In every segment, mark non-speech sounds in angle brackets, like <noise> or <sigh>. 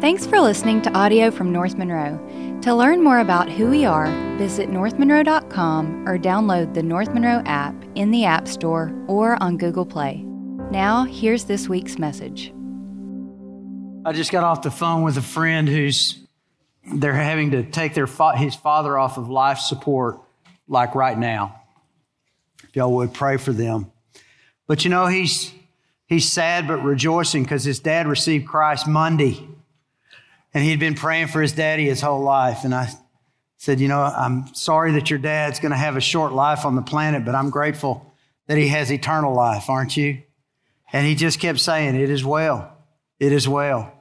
Thanks for listening to audio from North Monroe. To learn more about who we are, visit northmonroe.com or download the North Monroe app in the App Store or on Google Play. Now, here's this week's message. I just got off the phone with a friend who's they're having to take their fa- his father off of life support like right now. If y'all would pray for them. But you know he's he's sad but rejoicing because his dad received Christ Monday. And he'd been praying for his daddy his whole life. And I said, You know, I'm sorry that your dad's going to have a short life on the planet, but I'm grateful that he has eternal life, aren't you? And he just kept saying, It is well. It is well.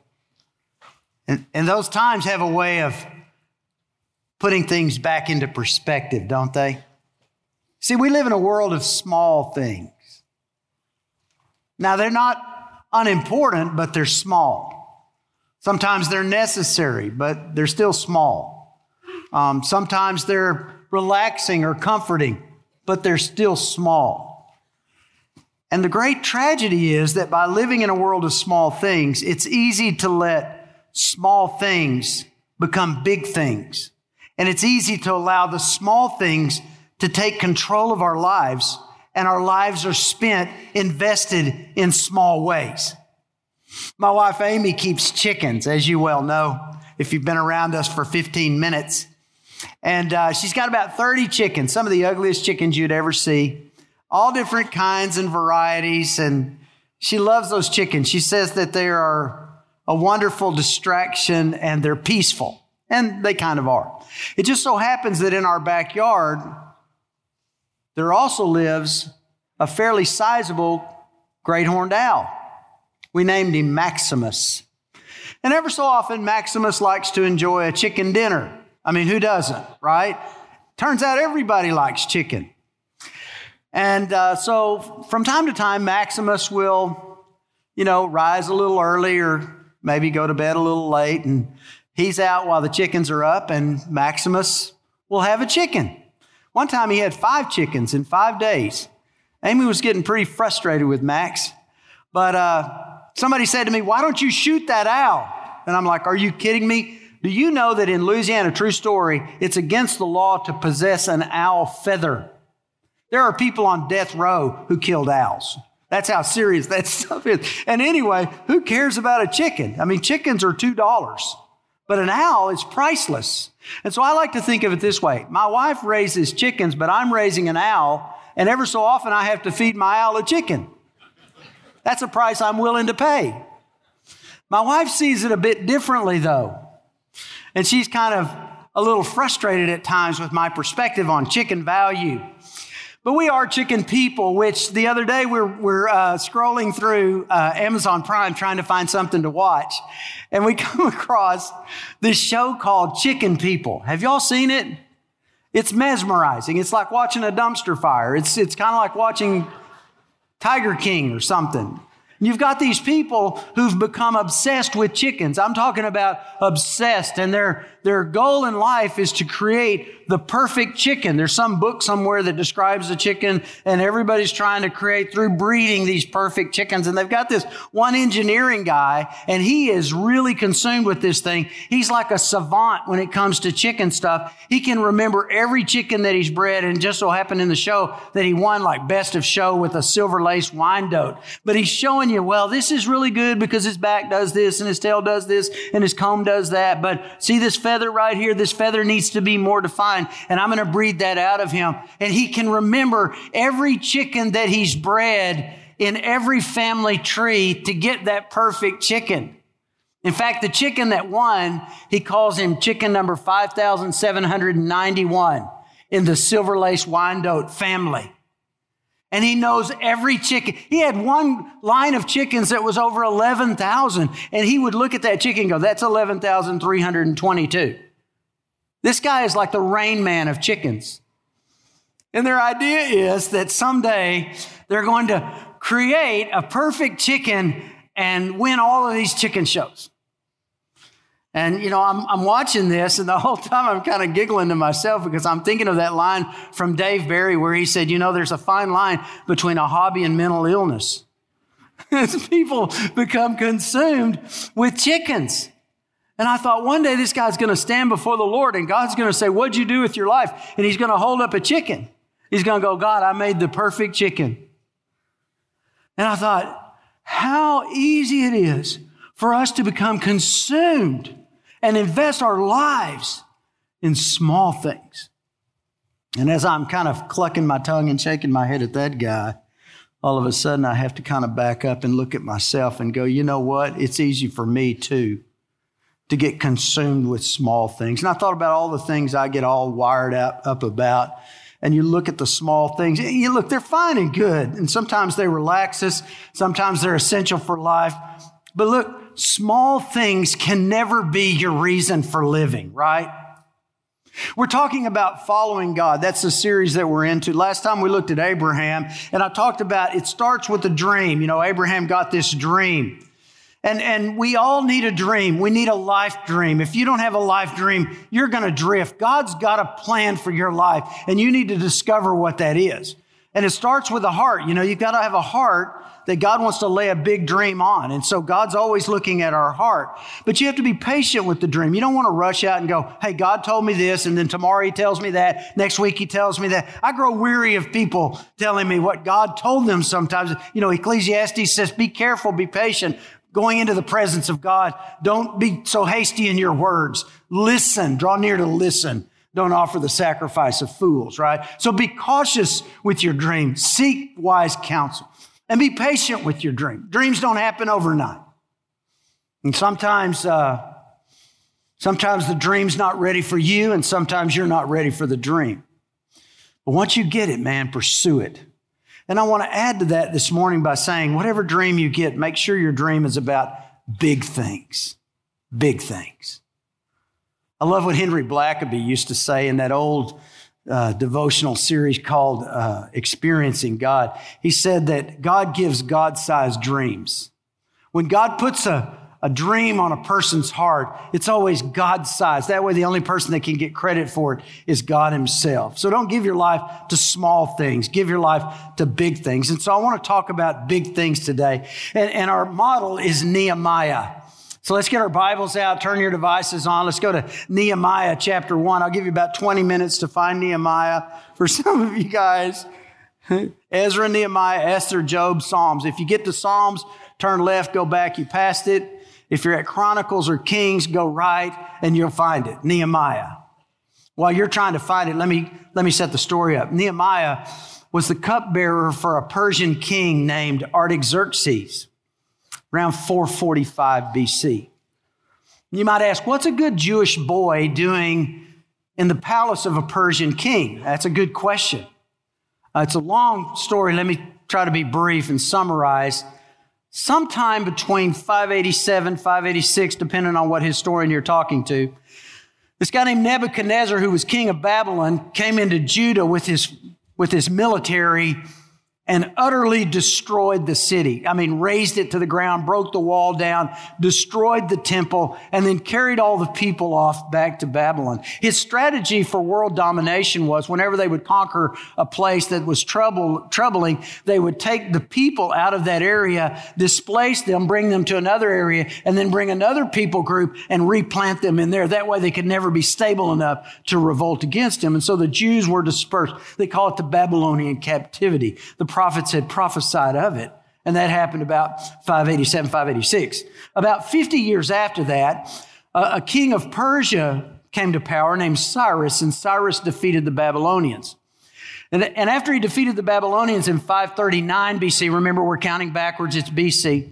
And, and those times have a way of putting things back into perspective, don't they? See, we live in a world of small things. Now, they're not unimportant, but they're small. Sometimes they're necessary, but they're still small. Um, sometimes they're relaxing or comforting, but they're still small. And the great tragedy is that by living in a world of small things, it's easy to let small things become big things. And it's easy to allow the small things to take control of our lives, and our lives are spent invested in small ways. My wife Amy keeps chickens, as you well know, if you've been around us for 15 minutes. And uh, she's got about 30 chickens, some of the ugliest chickens you'd ever see, all different kinds and varieties. And she loves those chickens. She says that they are a wonderful distraction and they're peaceful. And they kind of are. It just so happens that in our backyard, there also lives a fairly sizable great horned owl. We named him Maximus. And ever so often, Maximus likes to enjoy a chicken dinner. I mean, who doesn't, right? Turns out everybody likes chicken. And uh, so from time to time, Maximus will, you know, rise a little early or maybe go to bed a little late. And he's out while the chickens are up, and Maximus will have a chicken. One time he had five chickens in five days. Amy was getting pretty frustrated with Max, but uh, Somebody said to me, Why don't you shoot that owl? And I'm like, Are you kidding me? Do you know that in Louisiana, true story, it's against the law to possess an owl feather? There are people on death row who killed owls. That's how serious that <laughs> stuff is. And anyway, who cares about a chicken? I mean, chickens are $2, but an owl is priceless. And so I like to think of it this way my wife raises chickens, but I'm raising an owl, and ever so often I have to feed my owl a chicken. That's a price I'm willing to pay. My wife sees it a bit differently, though. And she's kind of a little frustrated at times with my perspective on chicken value. But we are chicken people, which the other day we're, we're uh, scrolling through uh, Amazon Prime trying to find something to watch. And we <laughs> come across this show called Chicken People. Have y'all seen it? It's mesmerizing. It's like watching a dumpster fire. It's, it's kind of like watching Tiger King or something. You've got these people who've become obsessed with chickens. I'm talking about obsessed, and their, their goal in life is to create the perfect chicken. There's some book somewhere that describes the chicken, and everybody's trying to create through breeding these perfect chickens. And they've got this one engineering guy, and he is really consumed with this thing. He's like a savant when it comes to chicken stuff. He can remember every chicken that he's bred, and just so happened in the show that he won like best of show with a silver lace Wyandotte. But he's showing you, well, this is really good because his back does this and his tail does this and his comb does that. But see this feather right here? This feather needs to be more defined and I'm going to breed that out of him. And he can remember every chicken that he's bred in every family tree to get that perfect chicken. In fact, the chicken that won, he calls him chicken number 5,791 in the Silver Lace Wyandotte family and he knows every chicken. He had one line of chickens that was over 11,000, and he would look at that chicken and go, That's 11,322. This guy is like the rain man of chickens. And their idea is that someday they're going to create a perfect chicken and win all of these chicken shows. And, you know, I'm, I'm watching this, and the <laughs> whole time I'm kind of giggling to myself because I'm thinking of that line from Dave Barry where he said, you know, there's a fine line between a hobby and mental illness. <laughs> People become consumed with chickens. And I thought one day this guy's going to stand before the Lord and God's going to say, What'd you do with your life? And he's going to hold up a chicken. He's going to go, God, I made the perfect chicken. And I thought, how easy it is for us to become consumed and invest our lives in small things. And as I'm kind of clucking my tongue and shaking my head at that guy, all of a sudden I have to kind of back up and look at myself and go, you know what? It's easy for me too to get consumed with small things. And I thought about all the things I get all wired up, up about. And you look at the small things, you look, they're fine and good. And sometimes they relax us, sometimes they're essential for life. But look, small things can never be your reason for living, right? We're talking about following God. That's the series that we're into. Last time we looked at Abraham, and I talked about it starts with a dream. You know, Abraham got this dream. And, and we all need a dream. We need a life dream. If you don't have a life dream, you're going to drift. God's got a plan for your life, and you need to discover what that is. And it starts with a heart. You know, you've got to have a heart that God wants to lay a big dream on. And so God's always looking at our heart. But you have to be patient with the dream. You don't want to rush out and go, hey, God told me this, and then tomorrow he tells me that. Next week he tells me that. I grow weary of people telling me what God told them sometimes. You know, Ecclesiastes says, be careful, be patient. Going into the presence of God, don't be so hasty in your words. Listen, draw near to listen. Don't offer the sacrifice of fools, right? So be cautious with your dream. Seek wise counsel. And be patient with your dream. Dreams don't happen overnight. And sometimes, uh, sometimes the dream's not ready for you, and sometimes you're not ready for the dream. But once you get it, man, pursue it. And I want to add to that this morning by saying, whatever dream you get, make sure your dream is about big things. Big things. I love what Henry Blackaby used to say in that old uh, devotional series called uh, Experiencing God. He said that God gives God sized dreams. When God puts a, a dream on a person's heart, it's always God sized. That way, the only person that can get credit for it is God Himself. So don't give your life to small things, give your life to big things. And so I want to talk about big things today. And, and our model is Nehemiah. So let's get our Bibles out, turn your devices on. Let's go to Nehemiah chapter 1. I'll give you about 20 minutes to find Nehemiah. For some of you guys, <laughs> Ezra, Nehemiah, Esther, Job, Psalms. If you get to Psalms, turn left, go back, you passed it. If you're at Chronicles or Kings, go right and you'll find it. Nehemiah. While you're trying to find it, let me, let me set the story up. Nehemiah was the cupbearer for a Persian king named Artaxerxes around 445 BC. You might ask, what's a good Jewish boy doing in the palace of a Persian king? That's a good question. Uh, it's a long story. Let me try to be brief and summarize. Sometime between 587, 586, depending on what historian you're talking to, this guy named Nebuchadnezzar, who was king of Babylon, came into Judah with his, with his military and utterly destroyed the city. I mean, razed it to the ground, broke the wall down, destroyed the temple, and then carried all the people off back to Babylon. His strategy for world domination was whenever they would conquer a place that was trouble, troubling, they would take the people out of that area, displace them, bring them to another area, and then bring another people group and replant them in there. That way they could never be stable enough to revolt against him. And so the Jews were dispersed. They call it the Babylonian captivity. The prophets had prophesied of it. And that happened about 587, 586. About 50 years after that, a king of Persia came to power named Cyrus, and Cyrus defeated the Babylonians. And, and after he defeated the Babylonians in 539 BC, remember we're counting backwards, it's BC.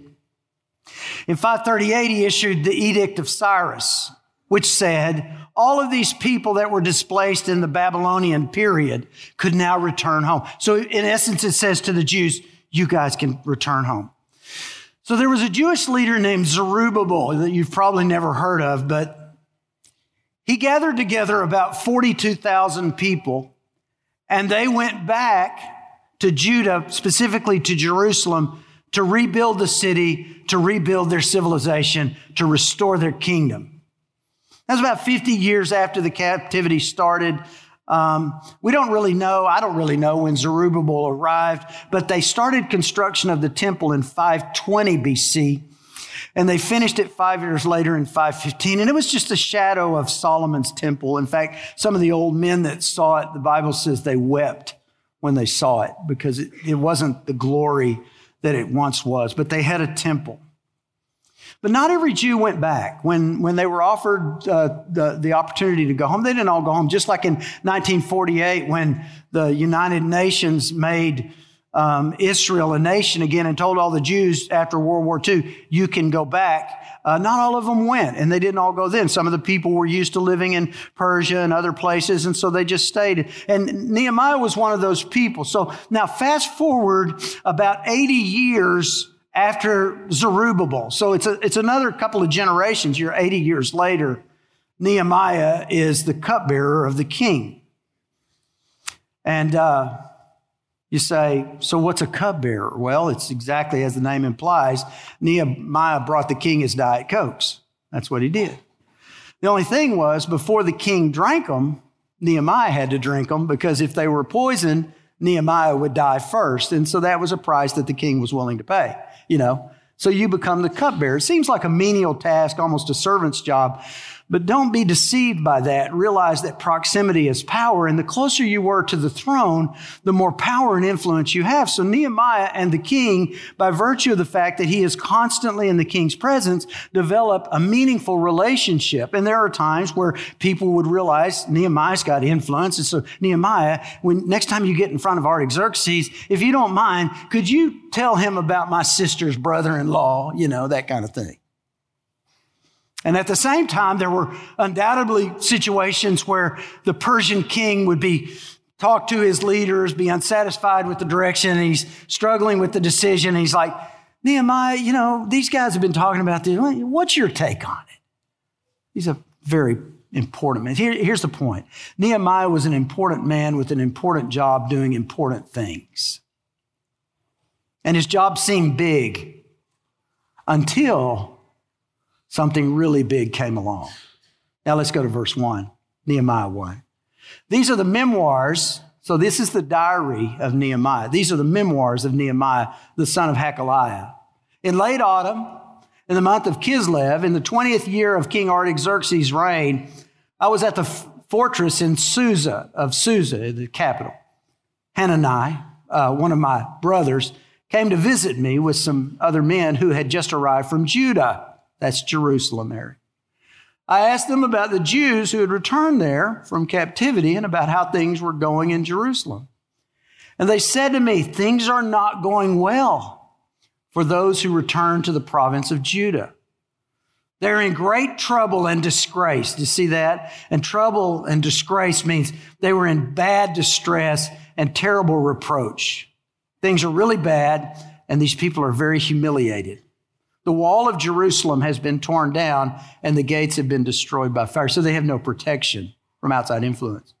In 538, he issued the Edict of Cyrus, which said, all of these people that were displaced in the Babylonian period could now return home. So in essence, it says to the Jews, you guys can return home. So there was a Jewish leader named Zerubbabel that you've probably never heard of, but he gathered together about 42,000 people and they went back to Judah, specifically to Jerusalem, to rebuild the city, to rebuild their civilization, to restore their kingdom. That was about 50 years after the captivity started. Um, we don't really know, I don't really know when Zerubbabel arrived, but they started construction of the temple in 520 BC. And they finished it five years later in 515. And it was just a shadow of Solomon's temple. In fact, some of the old men that saw it, the Bible says they wept when they saw it because it, it wasn't the glory that it once was. But they had a temple. But not every Jew went back. When, when they were offered uh, the, the opportunity to go home, they didn't all go home. Just like in 1948, when the United Nations made um, Israel a nation again and told all the Jews after World War II, you can go back. Uh, not all of them went, and they didn't all go then. Some of the people were used to living in Persia and other places, and so they just stayed. And Nehemiah was one of those people. So now, fast forward about 80 years after Zerubbabel. So it's, a, it's another couple of generations. You're 80 years later. Nehemiah is the cupbearer of the king. And uh, you say, so what's a cupbearer? Well, it's exactly as the name implies. Nehemiah brought the king his Diet Cokes. That's what he did. The only thing was, before the king drank them, Nehemiah had to drink them because if they were poisoned, Nehemiah would die first. And so that was a price that the king was willing to pay you know. So you become the cupbearer. It seems like a menial task, almost a servant's job. But don't be deceived by that. Realize that proximity is power. And the closer you were to the throne, the more power and influence you have. So Nehemiah and the king, by virtue of the fact that he is constantly in the king's presence, develop a meaningful relationship. And there are times where people would realize Nehemiah's got influence. And so Nehemiah, when next time you get in front of Artaxerxes, if you don't mind, could you tell him about my sister's brother-in-law? You know, that kind of thing. And at the same time, there were undoubtedly situations where the Persian king would be talk to his leaders, be unsatisfied with the direction, and he's struggling with the decision. he's like, Nehemiah, you know, these guys have been talking about this. What's your take on it? He's a very important man. Here, here's the point Nehemiah was an important man with an important job doing important things. And his job seemed big until something really big came along. Now let's go to verse 1, Nehemiah 1. These are the memoirs. So this is the diary of Nehemiah. These are the memoirs of Nehemiah, the son of Hachaliah. In late autumn, in the month of Kislev, in the 20th year of King Artaxerxes' reign, I was at the f- fortress in Susa, of Susa, the capital. Hanani, uh, one of my brothers, came to visit me with some other men who had just arrived from Judah. That's Jerusalem area. I asked them about the Jews who had returned there from captivity and about how things were going in Jerusalem. And they said to me, Things are not going well for those who return to the province of Judah. They're in great trouble and disgrace. Do you see that? And trouble and disgrace means they were in bad distress and terrible reproach. Things are really bad, and these people are very humiliated. The wall of Jerusalem has been torn down and the gates have been destroyed by fire. So they have no protection from outside influence.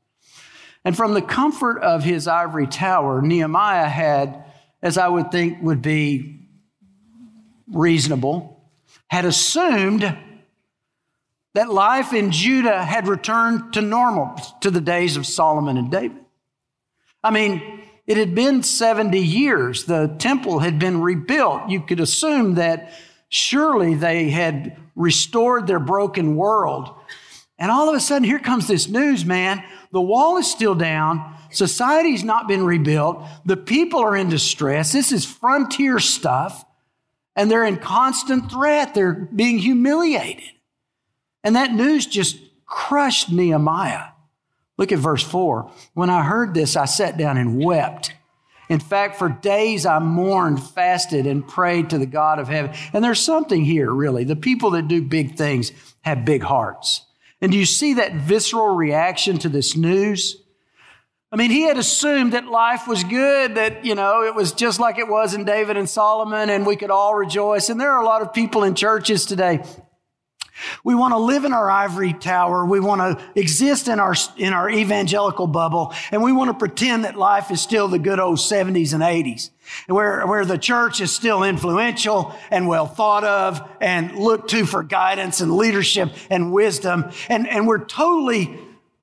And from the comfort of his ivory tower, Nehemiah had, as I would think would be reasonable, had assumed that life in Judah had returned to normal, to the days of Solomon and David. I mean, it had been 70 years. The temple had been rebuilt. You could assume that Surely they had restored their broken world. And all of a sudden, here comes this news, man. The wall is still down. Society's not been rebuilt. The people are in distress. This is frontier stuff. And they're in constant threat. They're being humiliated. And that news just crushed Nehemiah. Look at verse 4. When I heard this, I sat down and wept. In fact, for days I mourned, fasted, and prayed to the God of heaven. And there's something here, really. The people that do big things have big hearts. And do you see that visceral reaction to this news? I mean, he had assumed that life was good, that, you know, it was just like it was in David and Solomon, and we could all rejoice. And there are a lot of people in churches today we want to live in our ivory tower. We want to exist in our, in our evangelical bubble. And we want to pretend that life is still the good old 70s and 80s, where, where the church is still influential and well thought of and looked to for guidance and leadership and wisdom. And, and we're totally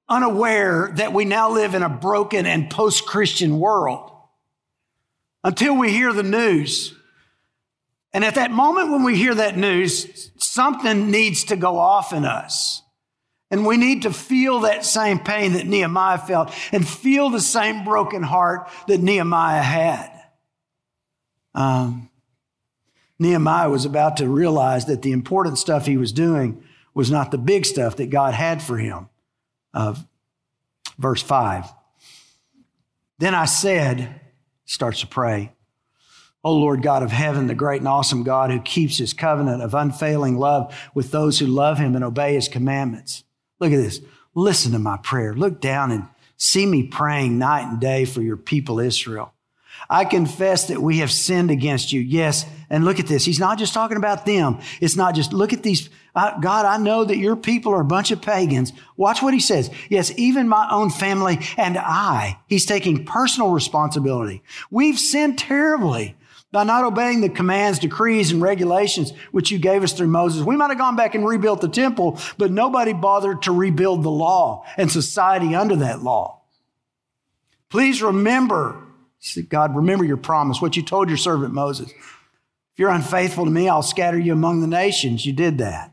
unaware that we now live in a broken and post Christian world until we hear the news And at that moment when we hear that news, something needs to go off in us. And we need to feel that same pain that Nehemiah felt and feel the same broken heart that Nehemiah had. Um, Nehemiah was about to realize that the important stuff he was doing was not the big stuff that God had for him. Uh, verse 5. Then I said, starts to pray, O Lord God of heaven, the great and awesome God who keeps his covenant of unfailing love with those who love him and obey his commandments. Look at this. Listen to my prayer. Look down and see me praying night and day for your people, Israel. I confess that we have sinned against you. Yes. And look at this. He's not just talking about them. It's not just, look at these. God, I know that your people are a bunch of pagans. Watch what he says. Yes, even my own family and I. He's taking personal responsibility. We've sinned terribly by not obeying the commands, decrees, and regulations which you gave us through Moses. We might have gone back and rebuilt the temple, but nobody bothered to rebuild the law and society under that law. Please remember, God, remember your promise, what you told your servant Moses. If you're unfaithful to me, I'll scatter you among the nations. You did that.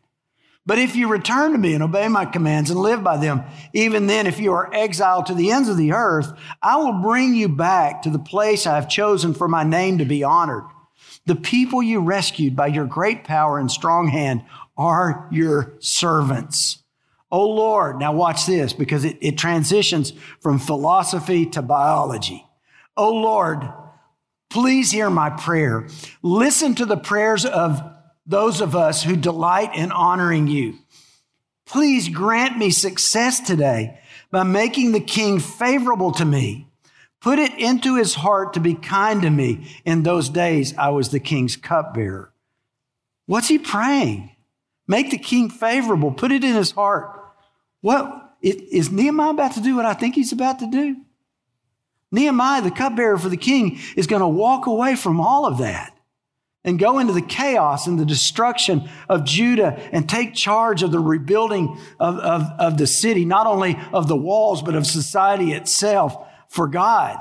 But if you return to me and obey my commands and live by them, even then, if you are exiled to the ends of the earth, I will bring you back to the place I have chosen for my name to be honored. The people you rescued by your great power and strong hand are your servants. Oh Lord, now watch this because it, it transitions from philosophy to biology. Oh Lord, please hear my prayer. Listen to the prayers of those of us who delight in honoring you. Please grant me success today by making the king favorable to me. Put it into his heart to be kind to me. In those days, I was the king's cupbearer. What's he praying? Make the king favorable. Put it in his heart. What is Nehemiah about to do what I think he's about to do? Nehemiah, the cupbearer for the king, is going to walk away from all of that and go into the chaos and the destruction of Judah and take charge of the rebuilding of, of, of, the city, not only of the walls, but of society itself for God.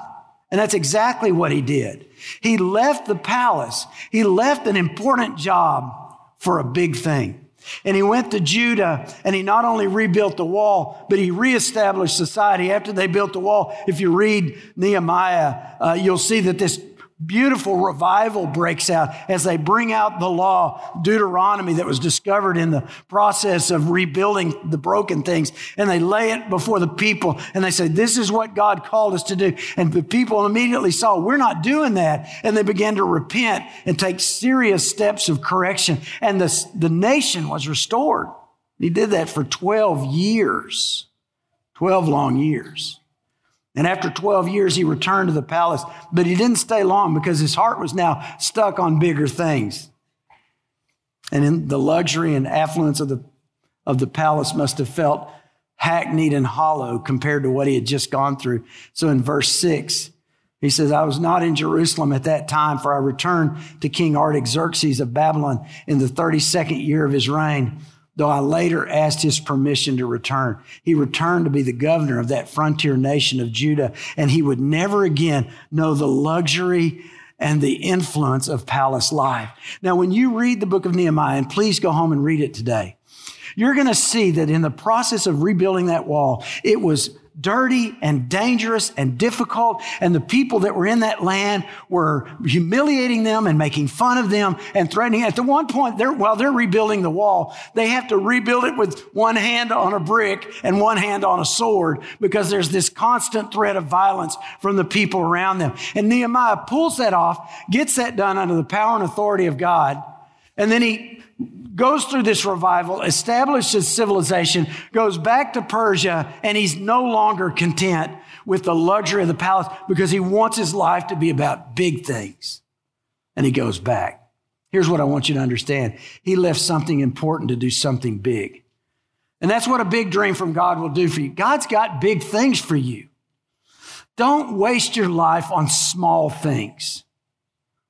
And that's exactly what he did. He left the palace. He left an important job for a big thing. And he went to Judah and he not only rebuilt the wall, but he reestablished society after they built the wall. If you read Nehemiah, uh, you'll see that this beautiful revival breaks out as they bring out the law, Deuteronomy, that was discovered in the process of rebuilding the broken things. And they lay it before the people and they say, This is what God called us to do. And the people immediately saw, We're not doing that. And they began to repent and take serious steps of correction. And the, the nation was restored. He did that for 12 years, 12 long years. And after 12 years, he returned to the palace, but he didn't stay long because his heart was now stuck on bigger things. And in the luxury and affluence of the, of the palace must have felt hackneyed and hollow compared to what he had just gone through. So in verse 6, he says, I was not in Jerusalem at that time, for I returned to King Artaxerxes of Babylon in the 32nd year of his reign though I later asked his permission to return. He returned to be the governor of that frontier nation of Judah, and he would never again know the luxury and the influence of palace life. Now, when you read the book of Nehemiah, and please go home and read it today, you're going to see that in the process of rebuilding that wall, it was dirty and dangerous and difficult. And the people that were in that land were humiliating them and making fun of them and threatening. At the one point, they're, while they're rebuilding the wall, they have to rebuild it with one hand on a brick and one hand on a sword because there's this constant threat of violence from the people around them. And Nehemiah pulls that off, gets that done under the power and authority of God. And then he goes through this revival, establishes civilization, goes back to Persia, and he's no longer content with the luxury of the palace because he wants his life to be about big things. And he goes back. Here's what I want you to understand. He left something important to do something big. And that's what a big dream from God will do for you. God's got big things for you. Don't waste your life on small things.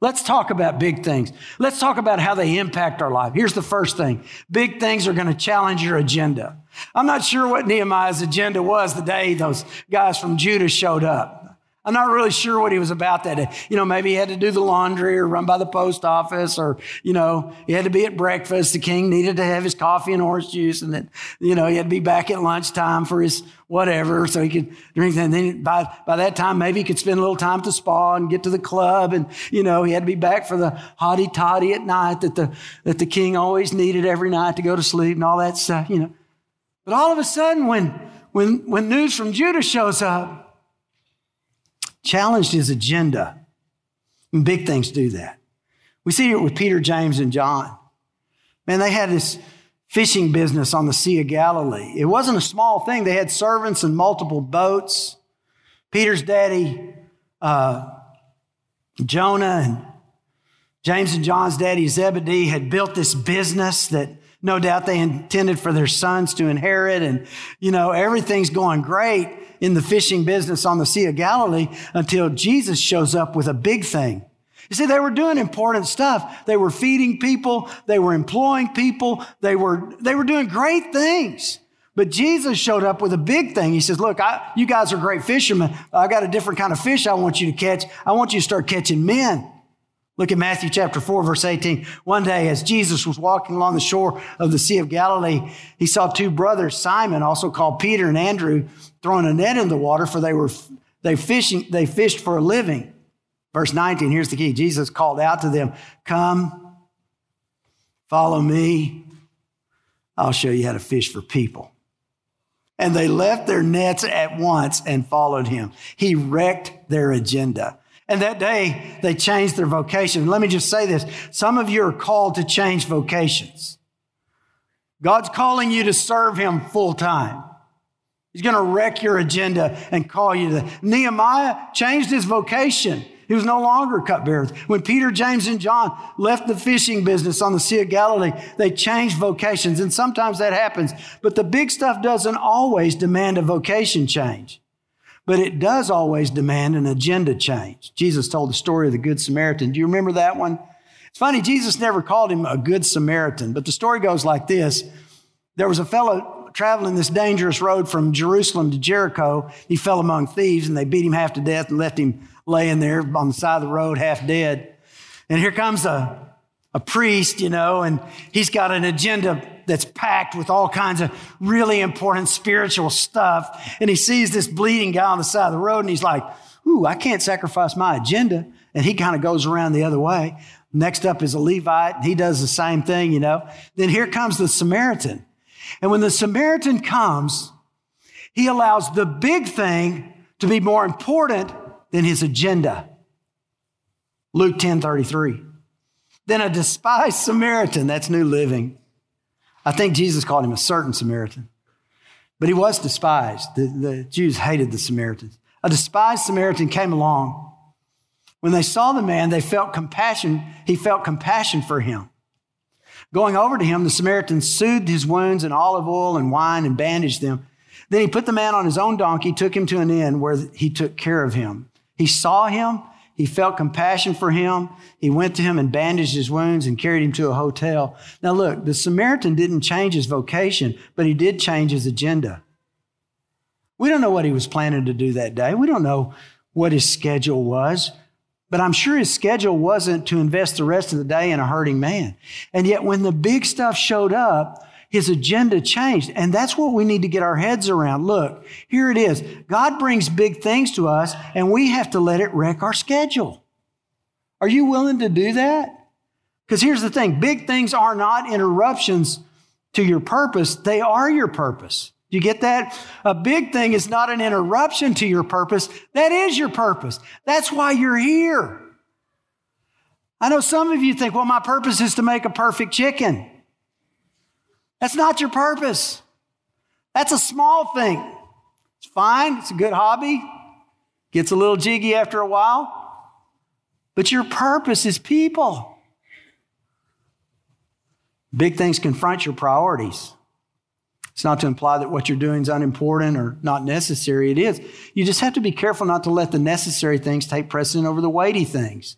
Let's talk about big things. Let's talk about how they impact our life. Here's the first thing. Big things are going to challenge your agenda. I'm not sure what Nehemiah's agenda was the day those guys from Judah showed up. I'm not really sure what he was about that day. You know, maybe he had to do the laundry or run by the post office or, you know, he had to be at breakfast. The king needed to have his coffee and orange juice and then, you know, he had to be back at lunchtime for his whatever so he could drink. And then by, by that time, maybe he could spend a little time at the spa and get to the club. And, you know, he had to be back for the hottie toddy at night that the, that the king always needed every night to go to sleep and all that stuff, you know. But all of a sudden, when, when, when news from Judah shows up, challenged his agenda. And big things do that. We see it with Peter, James, and John. Man, they had this fishing business on the Sea of Galilee. It wasn't a small thing. They had servants and multiple boats. Peter's daddy, uh, Jonah, and James and John's daddy, Zebedee, had built this business that no doubt they intended for their sons to inherit. And, you know, everything's going great in the fishing business on the Sea of Galilee until Jesus shows up with a big thing. You see, they were doing important stuff. They were feeding people. They were employing people. They were, they were doing great things. But Jesus showed up with a big thing. He says, look, I, you guys are great fishermen. I got a different kind of fish I want you to catch. I want you to start catching men. Look at Matthew chapter 4, verse 18. One day, as Jesus was walking along the shore of the Sea of Galilee, he saw two brothers, Simon, also called Peter and Andrew, throwing a net in the water, for they were they fishing, they fished for a living. Verse 19, here's the key. Jesus called out to them, Come, follow me. I'll show you how to fish for people. And they left their nets at once and followed him. He wrecked their agenda. And that day, they changed their vocation. Let me just say this some of you are called to change vocations. God's calling you to serve Him full time. He's going to wreck your agenda and call you to. Nehemiah changed his vocation. He was no longer cupbearer. When Peter, James, and John left the fishing business on the Sea of Galilee, they changed vocations. And sometimes that happens. But the big stuff doesn't always demand a vocation change but it does always demand an agenda change. Jesus told the story of the Good Samaritan. Do you remember that one? It's funny, Jesus never called him a Good Samaritan, but the story goes like this There was a fellow traveling this dangerous road from Jerusalem to Jericho. He fell among thieves and they beat him half to death and left him laying there on the side of the road, half dead. And here comes a, a priest, you know, and he's got an agenda that's packed with all kinds of really important spiritual stuff. And he sees this bleeding guy on the side of the road and he's like, Ooh, I can't sacrifice my agenda. And he kind of goes around the other way. Next up is a Levite, and he does the same thing, you know. Then here comes the Samaritan. And when the Samaritan comes, he allows the big thing to be more important than his agenda. Luke 10 33. Then a despised Samaritan, that's New Living, I think Jesus called him a certain Samaritan, but he was despised. The, the Jews hated the Samaritans. A despised Samaritan came along. When they saw the man, they felt compassion. He felt compassion for him. Going over to him, the Samaritan soothed his wounds in olive oil and wine and bandaged them. Then he put the man on his own donkey, took him to an inn where he took care of him. He saw him he felt compassion for him. He went to him and bandaged his wounds and carried him to a hotel. Now, look, the Samaritan didn't change his vocation, but he did change his agenda. We don't know what he was planning to do that day. We don't know what his schedule was, but I'm sure his schedule wasn't to invest the rest of the day in a hurting man. And yet, when the big stuff showed up, his agenda changed. And that's what we need to get our heads around. Look, here it is. God brings big things to us, and we have to let it wreck our schedule. Are you willing to do that? Because here's the thing big things are not interruptions to your purpose, they are your purpose. Do you get that? A big thing is not an interruption to your purpose. That is your purpose. That's why you're here. I know some of you think, well, my purpose is to make a perfect chicken. That's not your purpose. That's a small thing. It's fine, it's a good hobby, gets a little jiggy after a while. But your purpose is people. Big things confront your priorities. It's not to imply that what you're doing is unimportant or not necessary. It is. You just have to be careful not to let the necessary things take precedent over the weighty things.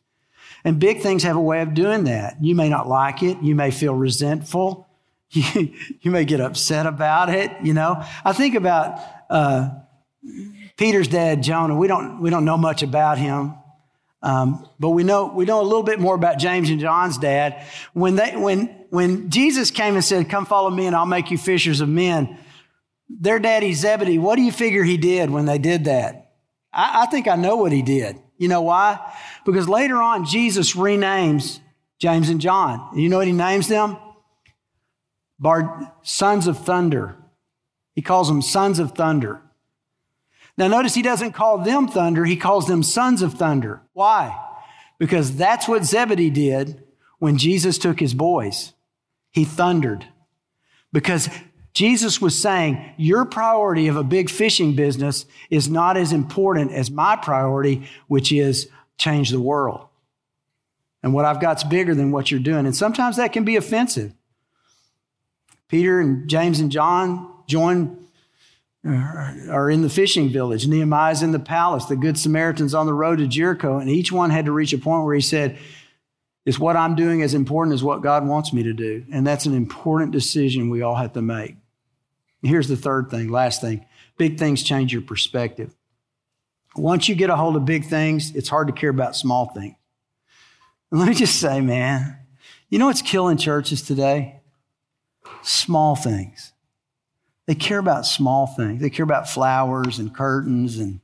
And big things have a way of doing that. You may not like it. You may feel resentful. <laughs> You, you may get upset about it, you know. I think about uh, Peter's dad, Jonah, we don't, we don't know much about him. Um, but we know, we know a little bit more about James and John's dad. When, they, when, when Jesus came and said, Come follow me and I'll make you fishers of men, their daddy Zebedee, what do you figure he did when they did that? I, I think I know what he did. You know why? Because later on, Jesus renames James and John. You know what he names them? Bar, sons of thunder. He calls them sons of thunder. Now, notice he doesn't call them thunder, he calls them sons of thunder. Why? Because that's what Zebedee did when Jesus took his boys. He thundered. Because Jesus was saying, Your priority of a big fishing business is not as important as my priority, which is change the world. And what I've got's bigger than what you're doing. And sometimes that can be offensive. Peter and James and John join Uh, are in the fishing village. Nehemiah's in the palace. The Good Samaritan's on the road to Jericho. And each one had to reach a point where he said, Is what I'm doing as important as what God wants me to do? And that's an important decision we all have to make. Here's the third thing, last thing big things change your perspective. Once you get a hold of big things, it's hard to care about small things. And let me just say, man, you know what's killing churches today? Small things. They care about small things. They care about flowers and curtains and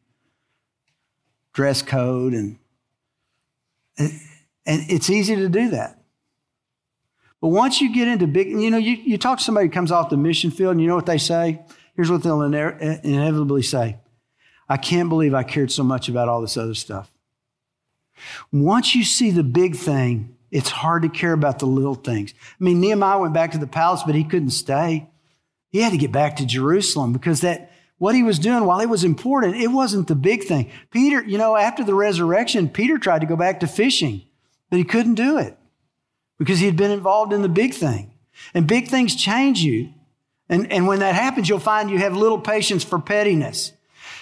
dress code and and it's easy to do that. But once you get into big, you know, you, you talk to somebody who comes off the mission field and you know what they say? Here's what they'll inevitably say I can't believe I cared so much about all this other stuff. Once you see the big thing, it's hard to care about the little things. I mean, Nehemiah went back to the palace, but he couldn't stay. He had to get back to Jerusalem because that what he was doing, while it was important, it wasn't the big thing. Peter, you know, after the resurrection, Peter tried to go back to fishing, but he couldn't do it because he had been involved in the big thing. And big things change you. And, and when that happens, you'll find you have little patience for pettiness.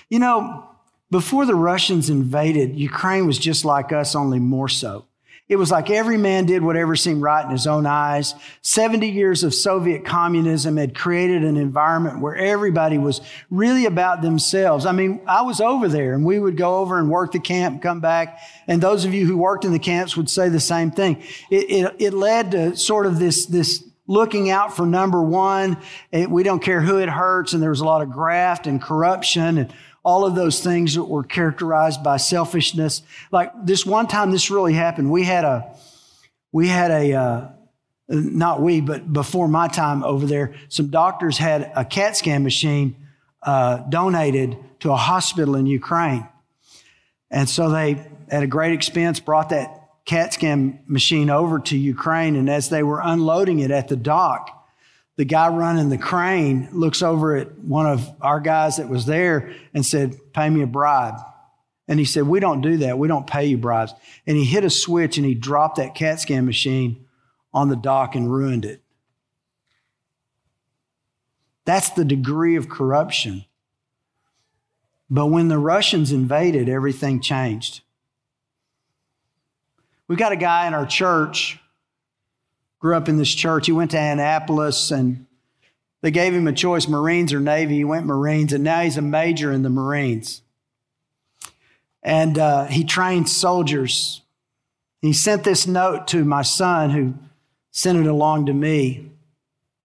You know, before the Russians invaded, Ukraine was just like us, only more so. It was like every man did whatever seemed right in his own eyes. 70 years of Soviet communism had created an environment where everybody was really about themselves. I mean, I was over there and we would go over and work the camp, come back. And those of you who worked in the camps would say the same thing. It, it, it led to sort of this, this looking out for number one. It, we don't care who it hurts. And there was a lot of graft and corruption and all of those things that were characterized by selfishness. Like this one time, this really happened. We had a, we had a, uh, not we, but before my time over there, some doctors had a CAT scan machine uh, donated to a hospital in Ukraine. And so they, at a great expense, brought that CAT scan machine over to Ukraine. And as they were unloading it at the dock, the guy running the crane looks over at one of our guys that was there and said, Pay me a bribe. And he said, We don't do that. We don't pay you bribes. And he hit a switch and he dropped that CAT scan machine on the dock and ruined it. That's the degree of corruption. But when the Russians invaded, everything changed. We've got a guy in our church grew up in this church. He went to Annapolis and they gave him a choice Marines or Navy. He went Marines, and now he's a major in the Marines. And uh, he trained soldiers. He sent this note to my son, who sent it along to me.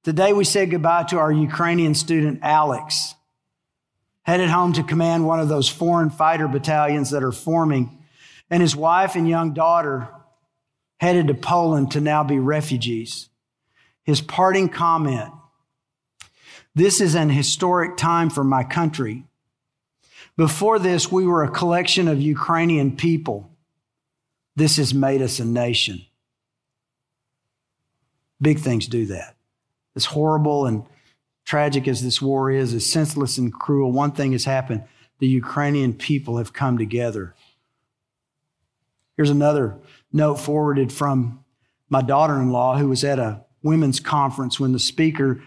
Today, we said goodbye to our Ukrainian student, Alex, headed home to command one of those foreign fighter battalions that are forming, and his wife and young daughter headed to Poland to now be refugees. His parting comment This is an historic time for my country. Before this, we were a collection of Ukrainian people. This has made us a nation. Big things do that. As horrible and tragic as this war is, as senseless and cruel, one thing has happened. The Ukrainian people have come together. Here's another note forwarded from my daughter in law who was at a women's conference when the speaker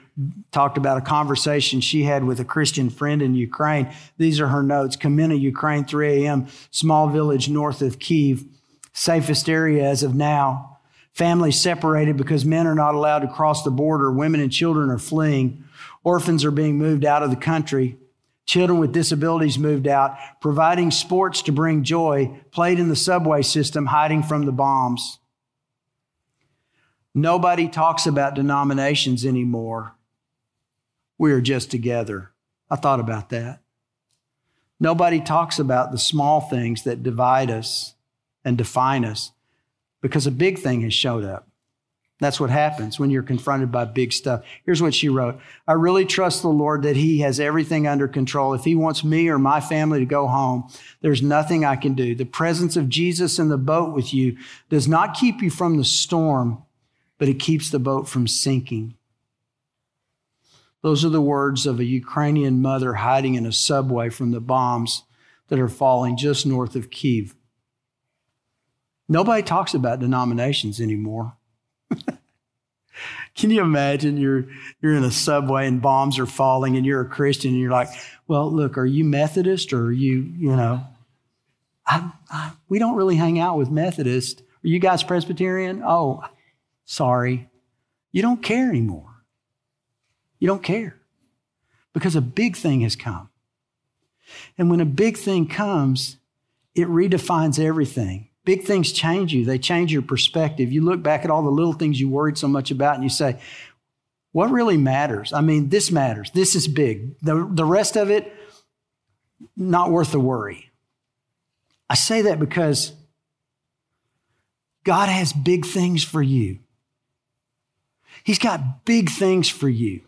talked about a conversation she had with a Christian friend in Ukraine. These are her notes. Kamena, Ukraine, 3 a.m., small village north of Kiev, safest area as of now. Families separated because men are not allowed to cross the border. Women and children are fleeing. Orphans are being moved out of the country. Children with disabilities moved out, providing sports to bring joy, played in the subway system, hiding from the bombs. Nobody talks about denominations anymore. We are just together. I thought about that. Nobody talks about the small things that divide us and define us because a big thing has showed up. That's what happens when you're confronted by big stuff. Here's what she wrote I really trust the Lord that He has everything under control. If He wants me or my family to go home, there's nothing I can do. The presence of Jesus in the boat with you does not keep you from the storm, but it keeps the boat from sinking. Those are the words of a Ukrainian mother hiding in a subway from the bombs that are falling just north of Kiev. Nobody talks about denominations anymore. Can you imagine you're you're in a subway and bombs are falling and you're a Christian and you're like, well, look, are you Methodist or are you, you know, I, I, we don't really hang out with Methodists. Are you guys Presbyterian? Oh, sorry. You don't care anymore. You don't care because a big thing has come. And when a big thing comes, it redefines everything. Big things change you, they change your perspective. You look back at all the little things you worried so much about and you say, what really matters? I mean, this matters. This is big. The, the rest of it, not worth the worry. I say that because God has big things for you. He's got big things for you.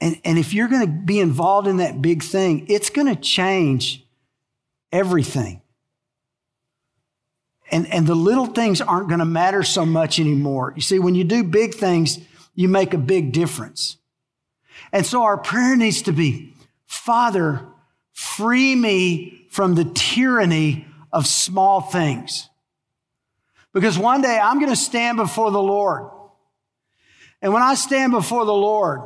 And, and if you're going to be involved in that big thing, it's going to change everything. And, and the little things aren't going to matter so much anymore. You see, when you do big things, you make a big difference. And so our prayer needs to be, Father, free me from the tyranny of small things. Because one day I'm going to stand before the Lord. And when I stand before the Lord,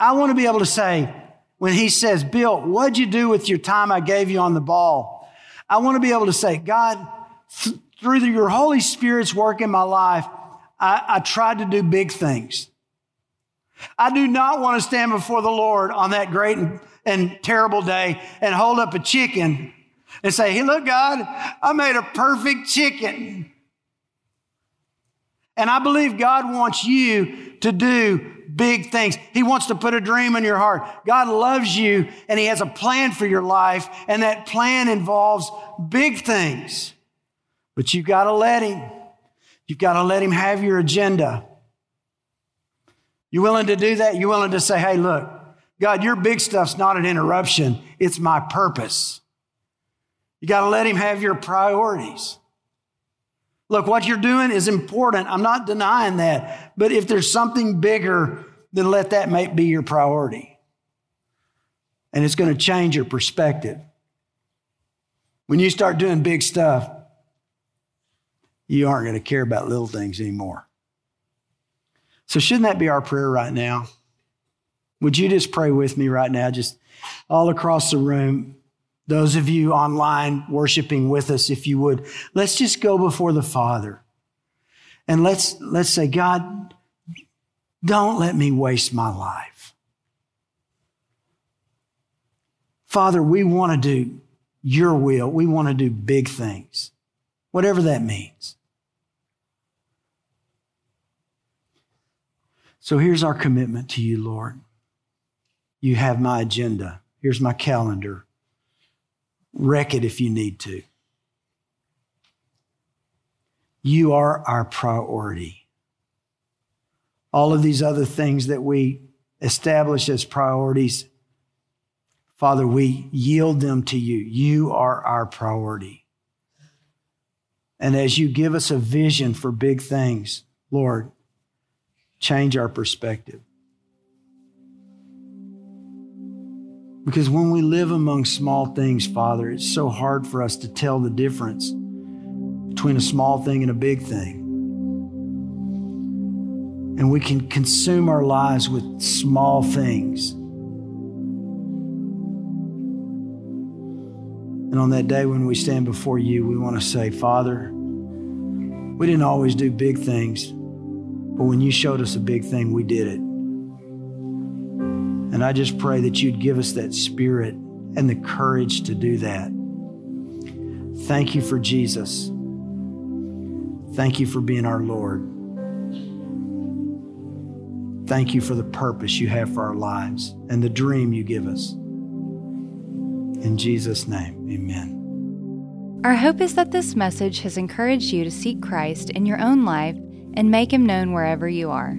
I want to be able to say, when He says, Bill, what'd you do with your time I gave you on the ball? I want to be able to say, God, th- through your Holy Spirit's work in my life, I, I tried to do big things. I do not want to stand before the Lord on that great and, and terrible day and hold up a chicken and say, Hey, look, God, I made a perfect chicken. And I believe God wants you to do big things. He wants to put a dream in your heart. God loves you and He has a plan for your life, and that plan involves big things. But you've got to let him. You've got to let him have your agenda. You willing to do that? You willing to say, hey, look, God, your big stuff's not an interruption, it's my purpose. You got to let him have your priorities. Look, what you're doing is important. I'm not denying that. But if there's something bigger, then let that make be your priority. And it's going to change your perspective. When you start doing big stuff, you aren't going to care about little things anymore. So, shouldn't that be our prayer right now? Would you just pray with me right now, just all across the room? Those of you online worshiping with us, if you would, let's just go before the Father and let's, let's say, God, don't let me waste my life. Father, we want to do your will. We want to do big things whatever that means. So here's our commitment to you, Lord. You have my agenda. Here's my calendar. Wreck it if you need to. You are our priority. All of these other things that we establish as priorities, Father, we yield them to you. You are our priority. And as you give us a vision for big things, Lord, change our perspective. Because when we live among small things, Father, it's so hard for us to tell the difference between a small thing and a big thing. And we can consume our lives with small things. And on that day when we stand before you, we want to say, Father, we didn't always do big things, but when you showed us a big thing, we did it. And I just pray that you'd give us that spirit and the courage to do that. Thank you for Jesus. Thank you for being our Lord. Thank you for the purpose you have for our lives and the dream you give us. In Jesus' name, amen. Our hope is that this message has encouraged you to seek Christ in your own life and make him known wherever you are.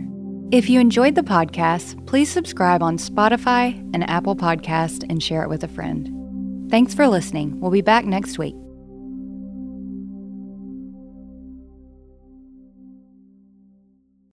If you enjoyed the podcast, please subscribe on Spotify and Apple Podcast and share it with a friend. Thanks for listening. We'll be back next week.